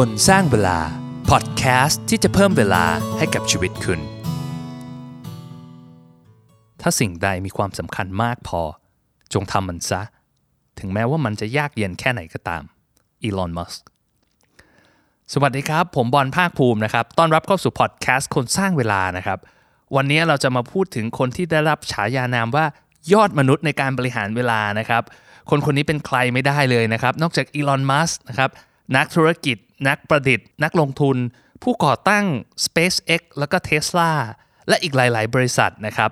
คนสร้างเวลา พอดแคสต์ที่จะเพิ่มเวลาให้กับชีวิตคุณ ถ้าสิ่งใดมีความสำคัญมากพอ จงทำมันซะ ถึงแม้ว่ามันจะยากเย็นแค่ไหนก็ตาม อีลอน มัสก์ สวัสดีครับ ผมบอลภาคภูมินะครับ ต้อนรับเข้าสู่พอดแคสต์คนสร้างเวลานะครับ วันนี้เราจะมาพูดถึงคนที่ได้รับฉายานามว่ายอดมนุษย์ในการบริหารเวลานะครับ คนคนนี้เป็นใครไม่ได้เลยนะครับ นอกจากอีลอน มัสก์นะครับ นักธุรกิจ นักประดิษฐ์ นักลงทุน ผู้ก่อตั้ง SpaceX แล้วก็ Tesla และอีกหลาย ๆ บริษัทนะครับ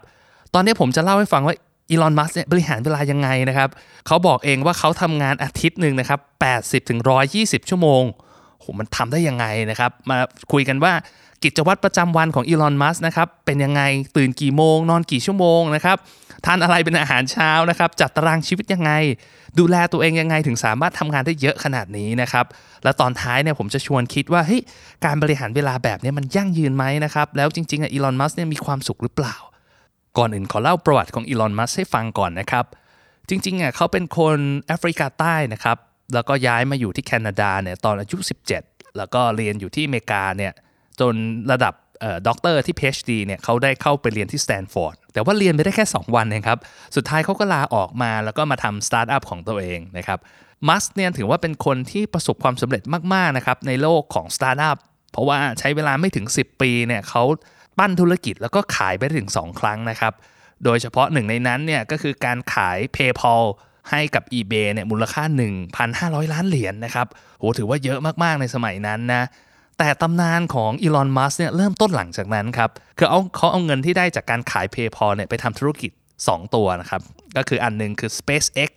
ตอนนี้ผมจะเล่าให้ฟังว่าอีลอน มัสเนี่ยบริหารเวลายังไงนะครับ เขาบอกเองว่าเขาทำงานอาทิตย์หนึ่งนะครับ 80ถึง120 ชั่วโมงโหมันทำได้ยังไงนะครับ มาคุยกันว่า กิจวัตรประจำวันของอีลอนมัสนะครับเป็นยังไงตื่นกี่โมง นอนกี่ชั่วโมงนะครับทานอะไรเป็นอาหารเช้านะครับ จัดตารางชีวิตยังไง ดูแลตัวเองยังไงถึงสามารถทำงานได้เยอะขนาดนี้นะครับและตอนท้ายเนี่ยผมจะชวนคิดว่าเฮ้ยการบริหารเวลาแบบนี้มันยั่งยืนไหมนะครับแล้วจริงๆอะอีลอนมัสเนี่ยมีความสุขหรือเปล่า ก่อนอื่นขอเล่าประวัติของอีลอนมัสให้ฟังก่อนนะครับจริงๆอะเขาเป็นคนแอฟริกาใต้นะครับแล้วก็ย้ายมาอยู่ที่แคนาดาเนี่ยตอนอายุ 17 แล้วก็เรียนอยู่ที่อเมริกาเนี่ย จนระดับด็อกเตอร์ที่ PhD เนี่ยเขาได้เข้าไปเรียนที่สแตนฟอร์ดแต่ว่าเรียนไปได้แค่ 2 วันเองครับ สุดท้ายเขาก็ลาออกมาแล้วก็มาทำสตาร์ทอัพของตัวเองนะครับมัสเนี่ยถือว่าเป็นคนที่ประสบความสำเร็จมากๆนะครับในโลกของสตาร์ทอัพเพราะว่าใช้เวลาไม่ถึง 10 ปีเนี่ยเขาปั้นธุรกิจแล้วก็ขายไปถึง 2 ครั้งนะครับโดยเฉพาะหนึ่งในนั้นเนี่ยก็คือการขาย PayPal ให้กับ eBay เนี่ยมูลค่า 1,500 ล้านเหรียญนะครับโหถือว่าเยอะมากๆในสมัยนั้นนะ แต่ตำนานของอีลอน มัสเนี่ยเริ่มต้นหลังจากนั้นครับ คือเอาเขาเอาเงินที่ได้จากการขาย PayPal เนี่ยไปทำธุรกิจ 2 ตัวนะครับ ก็คืออันหนึงคือ SpaceX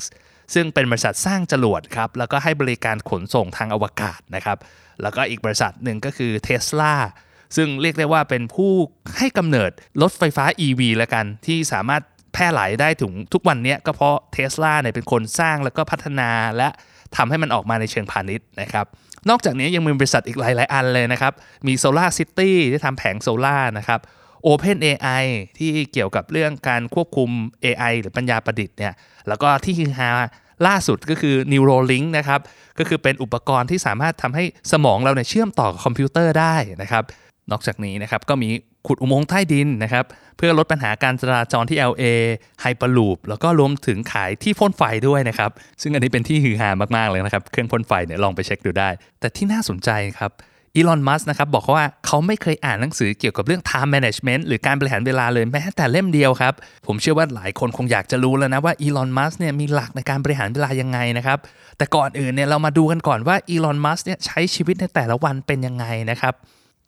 ซึ่งเป็นบริษัทสร้างจรวดครับ แล้วก็ให้บริการขนส่งทางอวกาศนะครับ แล้วก็อีกบริษัทหนึ่งก็คือ Tesla ซึ่งเรียกได้ว่าเป็นผู้ให้กำเนิดรถไฟฟ้า EV แล้วกัน ที่สามารถแพร่หลายได้ถึงทุกวันนี้ก็เพราะ Tesla เนี่ยเป็นคนสร้างแล้วก็พัฒนาและทำให้มันออกมาในเชิงพาณิชย์นะครับ นอกจากนี้ยังมีบริษัทอีกหลาย ๆ อันเลยนะครับ มี Solar City ที่ทำแผงโซล่านะครับ Open AI ที่เกี่ยวกับเรื่องการควบคุม AI หรือปัญญาประดิษฐ์เนี่ย แล้วก็ที่ฮือฮาล่าสุดก็คือ Neuralink นะครับ ก็คือเป็นอุปกรณ์ที่สามารถทำให้สมองเราเนี่ยเชื่อมต่อกับคอมพิวเตอร์ได้นะครับ นอกจากนี้นะครับก็มี ขุดอุโมงค์ใต้ดินนะครับเพื่อลดปัญหาการจราจรที่ LA ไฮเปอร์ลูปแล้วก็รวมถึงขายที่พ่นไฟด้วยนะครับ ซึ่งอันนี้เป็นที่ฮือฮามากๆเลยนะครับ เครื่องพ่นไฟเนี่ยลองไปเช็คดูได้ แต่ที่น่าสนใจครับอีลอน มัสนะครับบอกว่าเขาไม่เคยอ่านหนังสือเกี่ยวกับเรื่อง time management หรือการบริหารเวลาเลยแม้แต่เล่มเดียวครับ ผมเชื่อว่าหลายคนคงอยากจะรู้แล้วนะว่าอีลอน มัสเนี่ยมีหลักในการบริหารเวลายังไงนะครับ แต่ก่อนอื่นเนี่ยเรามาดูกันก่อนว่าอีลอน มัสเนี่ยใช้ชีวิตในแต่ละวันเป็นยังไงนะครับ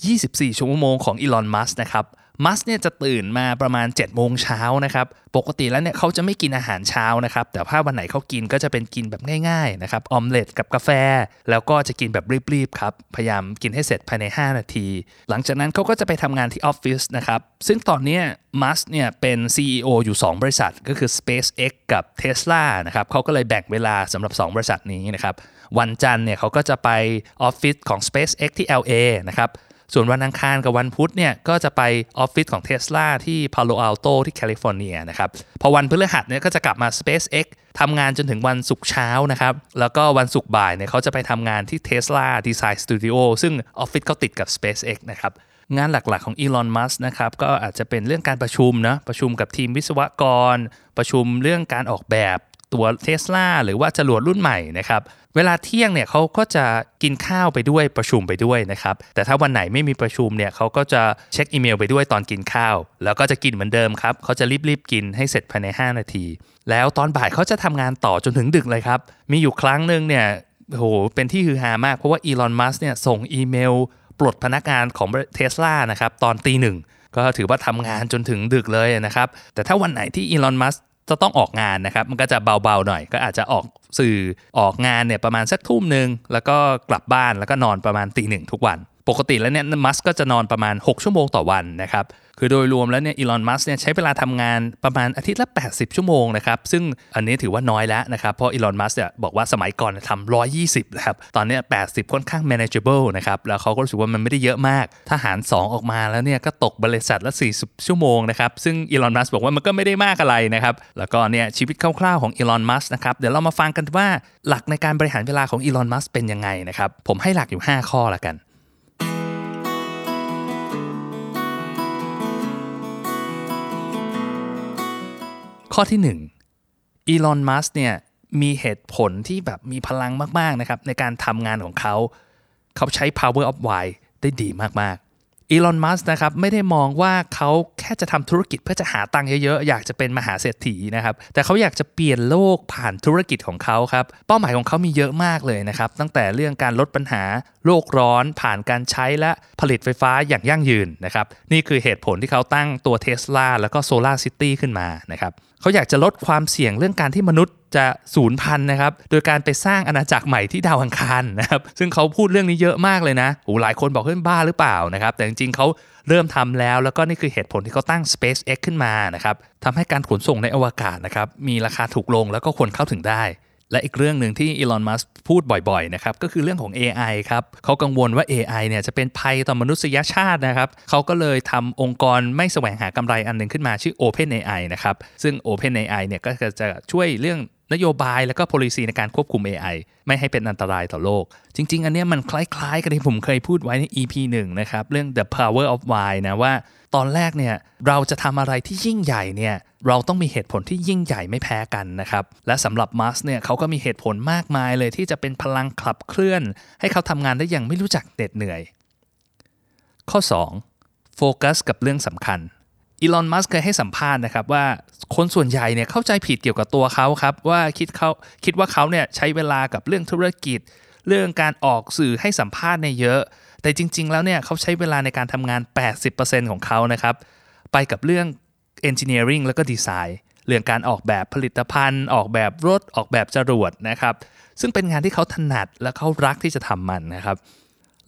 24 ชั่วโมงของอีลอน มัสนะครับ มัสเนี่ยจะตื่นมาประมาณ 7 โมงเช้านะครับ ปกติแล้วเนี่ยเขาจะไม่กินอาหารเช้านะครับ แต่ถ้าวันไหนเขากินก็จะเป็นกินแบบง่ายๆนะครับ ออมเล็ตกับกาแฟ แล้วก็จะกินแบบรีบๆครับ พยายามกินให้เสร็จภายใน 5 นาที หลังจากนั้นเขาก็จะไปทำงานที่ออฟฟิศนะครับ ซึ่งตอนนี้มัสเนี่ยเป็น CEO อยู่ 2 บริษัทก็คือ SpaceX กับ Tesla นะครับเขาก็เลยแบ่งเวลาสำหรับ 2 บริษัทนี้นะครับ วันจันทร์เนี่ยเขาก็จะไปออฟฟิศของ SpaceX ที่ LA นะครับ ส่วนวันอังคารกับวันพุธเนี่ยก็จะไปออฟฟิศของ Tesla ที่ Palo Alto ที่แคลิฟอร์เนียนะครับพอวันพฤหัสเนี่ยก็จะกลับมา SpaceX ทำงานจนถึงวันศุกร์เช้านะครับ แล้วก็วันศุกร์บ่ายเนี่ยเขาจะไปทำงานที่ Tesla Design Studio ซึ่งออฟฟิศเขาติดกับ SpaceX นะครับงานหลักๆของอีลอน มัสนะครับ ก็อาจจะเป็นเรื่องการประชุมนะ ประชุมกับทีมวิศวกร ประชุมเรื่องการออกแบบ ตัวเทสลาหรือว่าจรวดรุ่นใหม่นะครับเวลาเที่ยงเนี่ยเขาก็จะกินข้าวไปด้วยประชุมไปด้วยนะครับแต่ถ้าวันไหนไม่มีประชุมเนี่ยเขาก็จะเช็คอีเมลไปด้วยตอนกินข้าว แล้วก็จะกินเหมือนเดิมครับเขาจะรีบๆกินให้เสร็จภายใน 5 นาที แล้วตอนบ่ายเขาจะทำงานต่อจนถึงดึกเลยครับมีอยู่ครั้งหนึ่งเนี่ยโหเป็นที่ฮือฮามากเพราะว่าอีลอนมัสเนี่ยส่งอีเมลปลดพนักงานของเทสลานะครับตอนตีหนึ่งก็ถือว่าทำงานจนถึงดึกเลยนะครับ แต่ถ้าวันไหนที่อีลอนมัส จะต้องออกงานนะครับ มันก็จะเบาๆหน่อย ก็อาจจะออกสื่อออกงานเนี่ยประมาณสักทุ่มหนึ่งแล้วก็กลับบ้านแล้วก็นอนประมาณตีหนึ่งทุกวัน ปกติแล้วเนี่ยมัสก็จะนอนประมาณ 6 ชั่วโมงต่อวันนะครับ คือโดยรวมแล้วเนี่ยอีลอนมัสเนี่ยใช้เวลาทำงานประมาณอาทิตย์ละ 80 ชั่วโมงนะครับ ซึ่งอันนี้ถือว่าน้อยแล้วนะครับ เพราะอีลอนมัสเนี่ยบอกว่าสมัยก่อนทำ120 นะครับ ตอนนี้ 80 ค่อนข้าง manageable นะครับ แล้วเขาก็รู้สึกว่ามันไม่ได้เยอะมาก ถ้าหาร 2 ออกมาแล้วเนี่ยก็ตกบริษัทละ 40 ชั่วโมงนะครับ ซึ่งอีลอนมัสบอกว่ามันก็ไม่ได้มากอะไรนะครับ แล้วก็เนี่ยชีวิตคร่าวๆของอีลอนมัสนะครับ เดี๋ยวเรามาฟังกันว่าหลักในการบริหารเวลาของอีลอนมัสเป็นยังไงนะครับ ผมให้หลักอยู่ 5 ข้อละกัน ข้อที่1อีลอนมัสเนี่ยมีเหตุผลที่แบบมีพลังมากๆนะครับในการทำงานของเขา เขาใช้ power of why ได้ดีมากๆอีลอนมัสนะครับไม่ได้มองว่าเขาแค่จะทำธุรกิจเพื่อจะหาตังค์เยอะๆ อยากจะเป็นมหาเศรษฐีนะครับ แต่เขาอยากจะเปลี่ยนโลกผ่านธุรกิจของเขาครับ เป้าหมายของเขามีเยอะมากเลยนะครับ ตั้งแต่เรื่องการลดปัญหาโลกร้อนผ่านการใช้และผลิตไฟฟ้าอย่างยั่งยืนนะครับ นี่คือเหตุผลที่เขาตั้งตัวเทสลาแล้วก็โซลาร์ซิตี้ขึ้นมานะครับ เขาอยากจะลดความเสี่ยงเรื่องการที่มนุษย์จะสูญพันธุ์นะครับ โดยการไปสร้างอาณาจักรใหม่ที่ดาวอังคารนะครับ ซึ่งเขาพูดเรื่องนี้เยอะมากเลยนะโอ้หลายคนบอกเฮ้ยบ้าหรือเปล่านะครับ แต่จริงๆเขาเริ่มทำแล้ว แล้วก็นี่คือเหตุผลที่เขาตั้ง SpaceX ขึ้นมานะครับทำให้การขนส่งในอวกาศนะครับมีราคาถูกลงแล้วก็คนเข้าถึงได้ และอีกเรื่องหนึ่งที่อีลอน มัสพูดบ่อยๆ นะครับ ก็คือเรื่องของ AI ครับเขากังวลว่า AI เนี่ยจะเป็นภัยต่อมนุษยชาตินะครับเขาก็เลยทำองค์กรไม่แสวงหากำไรอันหนึ่งขึ้นมาชื่อ OpenAI นะครับ ซึ่ง OpenAI เนี่ยก็จะช่วยเรื่องนโยบายแล้วก็ policy ในการควบคุม AI ไม่ให้เป็นอันตรายต่อโลก จริง ๆ อันนี้มันคล้าย ๆ กับที่ผมเคยพูดไว้ใน EP 1 นะครับ เรื่อง the power of why นะว่าตอนแรกเนี่ยเราจะทำอะไรที่ยิ่งใหญ่เนี่ย เราต้องมีเหตุผลที่ยิ่งใหญ่ไม่แพ้กันนะครับ และสำหรับมัสเนี่ยเขาก็มีเหตุผลมากมายเลยที่จะเป็นพลังขับเคลื่อน ให้เขาทำงานได้อย่างไม่รู้จักเหน็ดเหนื่อย ข้อ 2. โฟกัสกับเรื่องสำคัญอีลอน มัสเคยให้สัมภาษณ์นะครับว่าคนส่วนใหญ่เนี่ยเข้าใจผิดเกี่ยวกับตัวเขาครับว่าคิดเขาคิดว่าเขาเนี่ยใช้เวลากับเรื่องธุรกิจ เรื่องการออกสื่อให้สัมภาษณ์ในเยอะ แต่จริง ๆ แล้วเนี่ยเขาใช้เวลาในการทำงาน 80%ของเขานะครับไปกับเรื่อง engineering แล้วก็ดีไซน์เรื่องการออกแบบผลิตภัณฑ์ ออกแบบรถ ออกแบบจรวดนะครับ ซึ่งเป็นงานที่เขาถนัดและเขารักที่จะทำมันนะครับ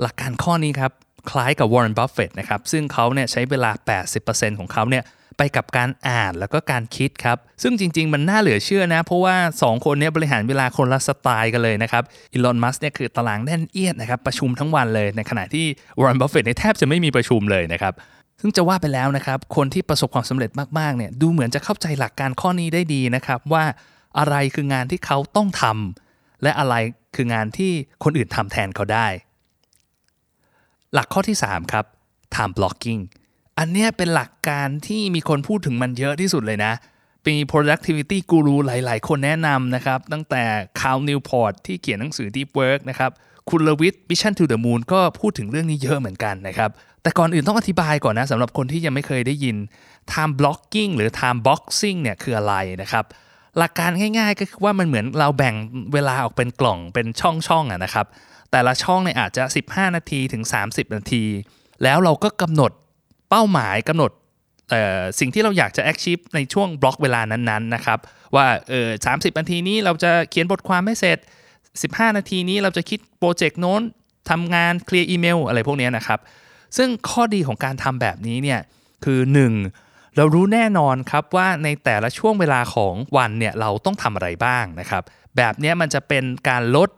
หลักการข้อนี้ครับคล้ายกับวอร์เรนบัฟเฟตนะครับ ซึ่งเขาเนี่ยใช้เวลา 80%ของเขาเนี่ยไปกับการอ่านแล้วก็การคิดครับ ซึ่งจริง ๆ มันน่าเหลือเชื่อนะ เพราะว่า 2 คนนี้บริหารเวลาคนละสไตล์กันเลยนะครับอีลอนมัสเนี่ยคือตารางแน่นเอียดนะครับประชุมทั้งวันเลย ในขณะที่วอร์เรนบัฟเฟตเนี่ยแทบจะไม่มีประชุมเลยนะครับ ซึ่งจะว่าไปแล้วนะครับ คนที่ประสบความสำเร็จมากๆเนี่ยดูเหมือนจะเข้าใจหลักการข้อนี้ได้ดีนะครับ ว่าอะไรคืองานที่เขาต้องทำและอะไรคืองานที่คนอื่นทำแทนเขาได้ หลักข้อที่ 3 ครับ time blocking อันนี้เป็นหลักการที่มีคนพูดถึงมันเยอะที่สุดเลยนะมี productivity guru หลาย ๆ คนแนะนำนะครับ ตั้งแต่คาร์ลนิวพอร์ตที่เขียนหนังสือ Deep Work นะครับ คุณรวิศ Mission to the Moon ก็พูดถึงเรื่องนี้เยอะเหมือนกันนะครับ แต่ก่อนอื่นต้องอธิบายก่อนนะสำหรับคนที่ยังไม่เคยได้ยิน time blocking หรือ time boxing เนี่ยคืออะไรนะครับ หลักการง่ายๆ ก็คือว่ามันเหมือนเราแบ่งเวลาออกเป็นกล่องเป็นช่องๆอะนะครับ แต่ละช่องเนี่ยอาจจะ 15 นาทีถึง 30 นาที แล้วเราก็กำหนดเป้าหมายกำหนดสิ่งที่เราอยากจะ achieve ในช่วงบล็อกเวลานั้นๆนะครับว่าเออ30นาทีนี้เราจะเขียนบทความไม่เสร็จ 15 นาทีนี้เราจะคิดโปรเจกต์โน้นทำงานเคลียร์อีเมลอะไรพวกนี้นะครับ ซึ่งข้อดีของการทำแบบนี้เนี่ยคือ 1. เรารู้แน่นอนครับว่าในแต่ละช่วงเวลาของวันเนี่ยเราต้องทำอะไรบ้างนะครับ แบบนี้มันจะเป็นการลด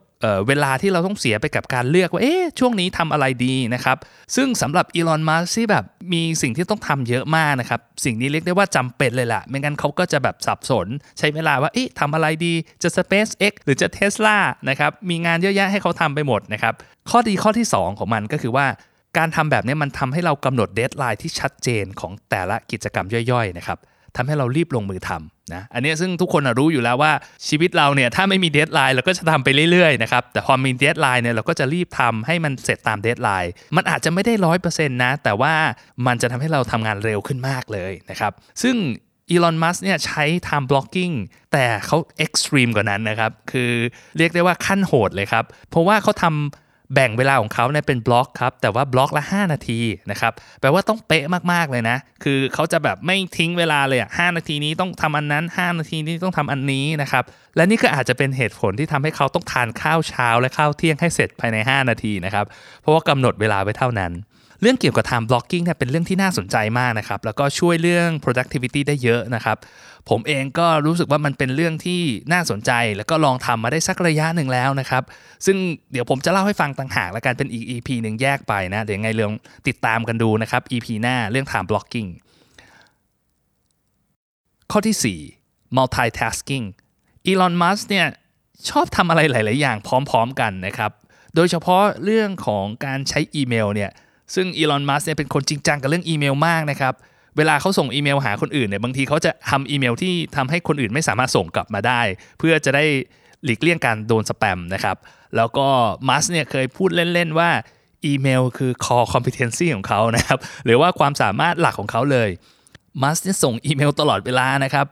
เวลาที่เราต้องเสียไปกับการเลือกว่าเอ๊ะช่วงนี้ทำอะไรดีนะครับ ซึ่งสำหรับอีลอนมัสที่แบบมีสิ่งที่ต้องทำเยอะมากนะครับ สิ่งนี้เรียกได้ว่าจำเป็นเลยล่ะ ไม่งั้นเขาก็จะแบบสับสน ใช้เวลาว่าเอ๊ะทำอะไรดีจะ SpaceX หรือจะ Tesla นะครับมีงานเยอะแยะให้เขาทำไปหมดนะครับข้อดีข้อที่ 2 ของมันก็คือว่าการทำแบบนี้มันทำให้เรากำหนด deadline ที่ชัดเจนของแต่ละกิจกรรมย่อยๆนะครับทำให้เรารีบลงมือทำ นะอันนี้ซึ่งทุกคนรู้อยู่แล้วว่าชีวิตเราเนี่ยถ้าไม่มี deadline เราก็จะทำไปเรื่อยๆนะครับแต่พอมี deadline เนี่ยเราก็จะรีบทำให้มันเสร็จตาม deadline มันอาจจะไม่ได้ร้อยเปอร์เซ็นต์นะแต่ว่ามันจะทำให้เราทำงานเร็วขึ้นมากเลยนะครับซึ่งอีลอน มัสเนี่ยใช้ time blocking แต่เขา extreme กว่านั้นนะครับ คือเรียกได้ว่าขั้นโหดเลยครับ เพราะว่าเขาทำ แบ่งเวลาของเขาเนี่ยเป็นบล็อกครับ แต่ว่าบล็อกละ 5 นาทีนะครับ แปลว่าต้องเป๊ะมากๆเลยนะ คือเขาจะแบบไม่ทิ้งเวลาเลยอะหนาทีนี้ต้องทำอันนั้น 5 นาทีนี้ต้องทำอันนี้นะครับ และนี่ก็อาจจะเป็นเหตุผลที่ทำให้เขาต้องทานข้าวเช้าและข้าวเที่ยงให้เสร็จภายใน 5 นาทีนะครับ เพราะว่ากำหนดเวลาไว้เท่านั้น เรื่องเกี่ยวกับ time blocking เนี่ยเป็นเรื่องที่น่าสนใจมากนะครับ แล้วก็ช่วยเรื่อง productivity ได้เยอะนะครับ ผมเองก็รู้สึกว่ามันเป็นเรื่องที่น่าสนใจ แล้วก็ลองทำมาได้สักระยะหนึ่งแล้วนะครับ ซึ่งเดี๋ยวผมจะเล่าให้ฟังต่างหากแล้วกันเป็นอีก EP หนึ่งแยกไปนะ เดี๋ยวไงเรื่องติดตามกันดูนะครับ EP หน้าเรื่อง time blocking ข้อที่ 4 multitasking อีลอน มัสเนี่ยชอบทำอะไรหลาย ๆ อย่างพร้อม ๆ กันนะครับ โดยเฉพาะเรื่องของการใช้อีเมลเนี่ย ซึ่งอีลอนมัสเนี่ยเป็นคนจริงจังกับเรื่องอีเมลมากนะครับเวลาเขาส่งอีเมลหาคนอื่นเนี่ยบางทีเขาจะทำอีเมลที่ทำให้คนอื่นไม่สามารถส่งกลับมาได้ เพื่อจะได้หลีกเลี่ยงการโดนสแปมนะครับแล้วก็มัสเนี่ยเคยพูดเล่น ๆ ว่าอีเมลคือ core competency ของเขานะครับหรือว่าความสามารถหลักของเขาเลยมัสเนี่ยส่งอีเมลตลอดเวลานะครับ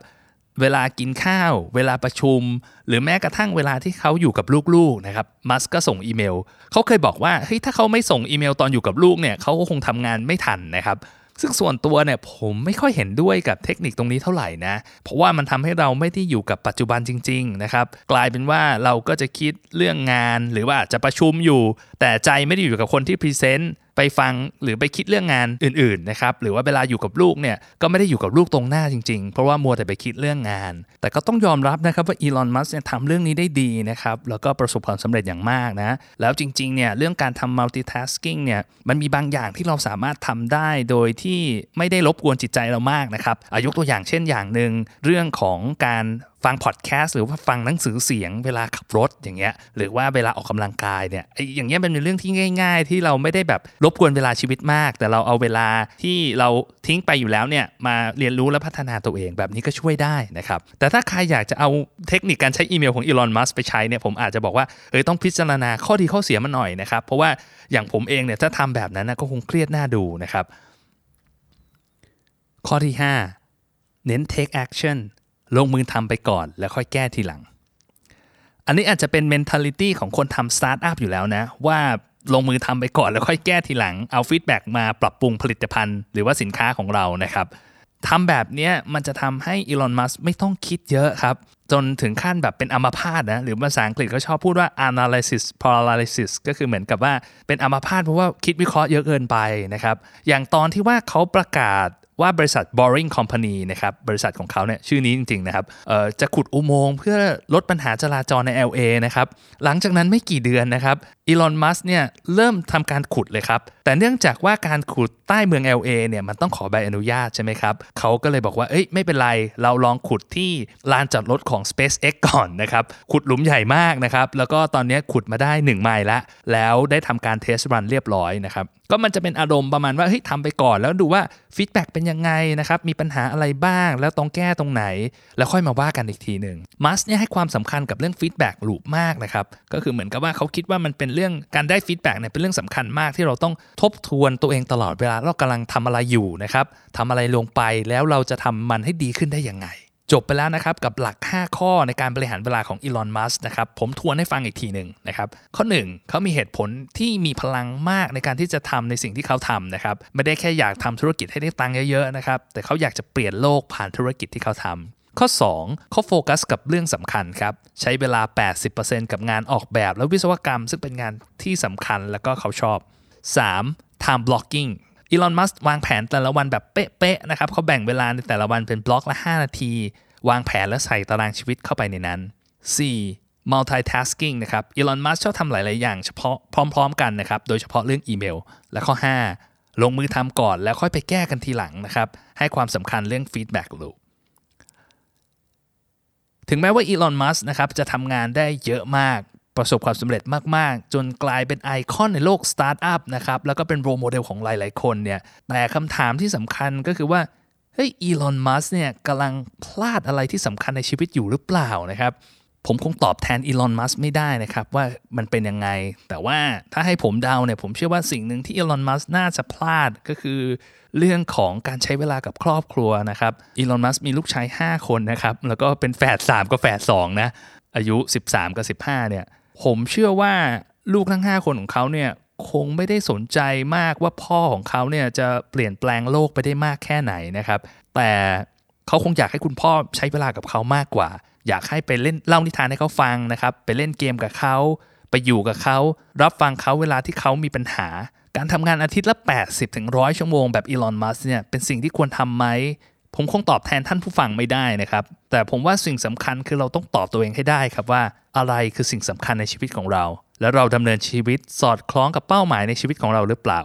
เวลากินข้าว เวลาประชุม หรือแม้กระทั่งเวลาที่เขาอยู่กับลูกๆนะครับมัสก็ส่งอีเมล เขาเคยบอกว่าเฮ้ยถ้าเขาไม่ส่งอีเมลตอนอยู่กับลูกเนี่ยเขาก็คงทำงานไม่ทันนะครับซึ่งส่วนตัวเนี่ยผมไม่ค่อยเห็นด้วยกับเทคนิคตรงนี้เท่าไหร่นะ เพราะว่ามันทำให้เราไม่ได้อยู่กับปัจจุบันจริง ๆ นะครับ กลายเป็นว่าเราก็จะคิดเรื่องงานหรือว่าจะประชุมอยู่ แต่ใจไม่ได้อยู่กับคนที่พรีเซนต์ ไปฟังหรือไปคิดเรื่องงานอื่นๆนะครับหรือว่าเวลาอยู่กับลูกเนี่ยก็ไม่ได้อยู่กับลูกตรงหน้าจริงๆ เพราะว่ามัวแต่ไปคิดเรื่องงาน แต่ก็ต้องยอมรับนะครับว่าอีลอนมัสเนี่ยทำเรื่องนี้ได้ดีนะครับแล้วก็ประสบความสำเร็จอย่างมากนะแล้วจริงๆเนี่ยเรื่องการทำ multitasking เนี่ยมันมีบางอย่างที่เราสามารถทำได้โดยที่ไม่ได้รบกวนจิตใจเรามากนะครับอายกตัวอย่างเช่นอย่างหนึ่งเรื่องของการ ฟังพอดแคสต์หรือว่าฟังหนังสือเสียงเวลาขับรถอย่างเงี้ยหรือว่าเวลาออกกำลังกายเนี่ยไออย่างเงี้ยเป็นเรื่องที่ง่าย ๆ ที่เราไม่ได้แบบรบกวนเวลาชีวิตมาก แต่เราเอาเวลาที่เราทิ้งไปอยู่แล้วเนี่ยมาเรียนรู้และพัฒนาตัวเองแบบนี้ก็ช่วยได้นะครับแต่ถ้าใครอยากจะเอาเทคนิคการใช้อีเมลของอีลอนมัสไปใช้เนี่ยผมอาจจะบอกว่าเออต้องพิจารณาข้อดีข้อเสียมันหน่อยนะครับเพราะว่าอย่างผมเองเนี่ยถ้าทำแบบนั้นนะก็คงเครียดน่าดูนะครับข้อที่ 5 เน้น take action ลงมือทำไปก่อนแล้วค่อยแก้ทีหลัง อันนี้อาจจะเป็น mentality ของคนทำสตาร์ทอัพอยู่แล้วนะ ว่าลงมือทำไปก่อนแล้วค่อยแก้ทีหลัง เอา feedback มาปรับปรุงผลิตภัณฑ์ หรือว่าสินค้าของเรานะครับทำแบบนี้มันจะทำให้อีลอนมัสไม่ต้องคิดเยอะครับ จนถึงขั้นแบบเป็นอัมพาตนะ หรือภาษาอังกฤษก็ชอบพูดว่า analysis paralysis ก็คือเหมือนกับว่าเป็นอัมพาตเพราะว่าคิดวิเคราะห์เยอะเกินไปนะครับ อย่างตอนที่ว่าเขาประกาศ ว่าบริษัท Boring Company นะครับบริษัทของเขาเนี่ยชื่อนี้จริงๆนะครับจะขุดอุโมงค์เพื่อลดปัญหาจราจรใน LA นะครับหลังจากนั้นไม่กี่เดือนนะครับอีลอนมัสเนี่ยเริ่มทำการขุดเลยครับแต่เนื่องจากว่าการขุดใต้เมือง LA เนี่ยมันต้องขอใบอนุญาตใช่ไหมครับเขาก็เลยบอกว่าเอ้ยไม่เป็นไรเราลองขุดที่ลานจอดรถของ SpaceX ก่อนนะครับขุดหลุมใหญ่มากนะครับแล้วก็ตอนนี้ขุดมาได้ 1 ไมล์ละแล้วได้ทำการ test run เรียบร้อยนะครับก็มันจะเป็นอารมณ์ประมาณว่าเฮ้ยทำไปก่อนแล้วดูว่า feedback เป็นยังไงนะครับ มีปัญหาอะไรบ้าง แล้วต้องแก้ตรงไหน แล้วค่อยมาว่ากันอีกทีหนึ่งมัสเนี่ยให้ความสำคัญกับเรื่อง feedback loop มากนะครับ ก็คือเหมือนกับว่าเขาคิดว่ามันเป็นเรื่องการได้ feedback เนี่ยเป็นเรื่องสำคัญมากที่เราต้องทบทวนตัวเองตลอดเวลาเรากำลังทำอะไรอยู่นะครับทำอะไรลงไปแล้วเราจะทำมันให้ดีขึ้นได้ยังไง จบไปแล้วนะครับกับหลัก 5 ข้อในการบริหารเวลาของอีลอน มัสนะครับผมทวนให้ฟังอีกทีหนึ่งนะครับข้อ 1เขามีเหตุผลที่มีพลังมากในการที่จะทำในสิ่งที่เขาทำนะครับไม่ได้แค่อยากทำธุรกิจให้ได้ตังค์เยอะๆนะครับแต่เขาอยากจะเปลี่ยนโลกผ่านธุรกิจที่เขาทำข้อ 2 เขาโฟกัสกับเรื่องสำคัญครับ ใช้เวลา 80%กับงานออกแบบ และวิศวกรรม ซึ่งเป็นงานที่สำคัญแล้วก็เขาชอบ 3. time blocking อีลอนมัสวางแผนแต่ละวันแบบเป๊ะๆนะครับเขาแบ่งเวลาในแต่ละวันเป็นบล็อกละ 5 นาที วางแผนและใส่ตารางชีวิตเข้าไปในนั้น 4. multitasking นะครับอีลอนมัสชอบทำหลาย ๆ อย่างเฉพาะพร้อม ๆ กันนะครับโดยเฉพาะเรื่องอีเมล และข้อ 5 ลงมือทำก่อนแล้วค่อยไปแก้กันทีหลังนะครับให้ความสำคัญเรื่อง feedback loop ถึงแม้ว่าอีลอน มัสนะครับจะทำงานได้เยอะมาก ประสบความสำเร็จมาก ๆ จนกลายเป็นไอคอนในโลกสตาร์ทอัพนะครับ แล้วก็เป็น role model ของหลาย ๆ คนเนี่ย แต่คำถามที่สำคัญก็คือว่า เฮ้ย อีลอน มัสเนี่ยกำลังพลาดอะไรที่สำคัญในชีวิตอยู่หรือเปล่านะครับ ผมคงตอบแทนอีลอน มัสไม่ได้นะครับ ว่ามันเป็นยังไง แต่ว่าถ้าให้ผมเดาเนี่ย ผมเชื่อว่าสิ่งหนึ่งที่อีลอน มัสน่าจะพลาดก็คือเรื่องของการใช้เวลากับครอบครัวนะครับ อีลอน มัสมีลูกชาย 5 คนนะครับ แล้วก็เป็นแฝด3กับแฝด2นะ อายุ 13 กับ 15 เนี่ย ผมเชื่อว่าลูกทั้ง 5 คนของเขาเนี่ยคงไม่ได้สนใจมากว่าพ่อของเขาเนี่ยจะเปลี่ยนแปลงโลกไปได้มากแค่ไหนนะครับ แต่เขาคงอยากให้คุณพ่อใช้เวลากับเขามากกว่า อยากให้ไปเล่นเล่านิทานให้เขาฟังนะครับ ไปเล่นเกมกับเขาไปอยู่กับเขา รับฟังเขาเวลาที่เขามีปัญหา การทำงานอาทิตย์ละ 80ถึง100 ชั่วโมงแบบอีลอน มัสเนี่ยเป็นสิ่งที่ควรทำไหม ผมคงตอบแทนท่านผู้ฟังไม่ได้นะครับ แต่ผมว่าสิ่งสำคัญคือเราต้องตอบตัวเองให้ได้ครับว่าอะไรคือสิ่งสำคัญในชีวิตของเรา และเราดำเนินชีวิตสอดคล้องกับเป้าหมายในชีวิตของเราหรือเปล่า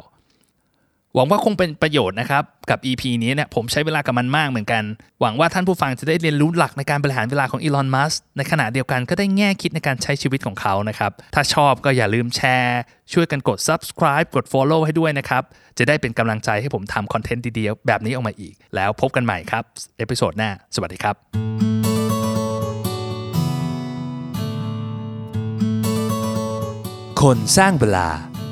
หวังว่าคงเป็นประโยชน์นะครับ กับ EP นี้เนี่ยผมใช้เวลากับมันมากเหมือนกัน หวังว่าท่านผู้ฟังจะได้เรียนรู้หลักในการบริหารเวลาของอีลอนมัสในขณะเดียวกันก็ได้แง่คิดในการใช้ชีวิตของเขานะครับ ถ้าชอบก็อย่าลืมแชร์ ช่วยกันกด subscribe กด follow ให้ด้วยนะครับ จะได้เป็นกำลังใจให้ผมทำ content ดีๆ แบบนี้ออกมาอีก แล้วพบกันใหม่ครับ episode หน้า สวัสดีครับคนสร้างเวลา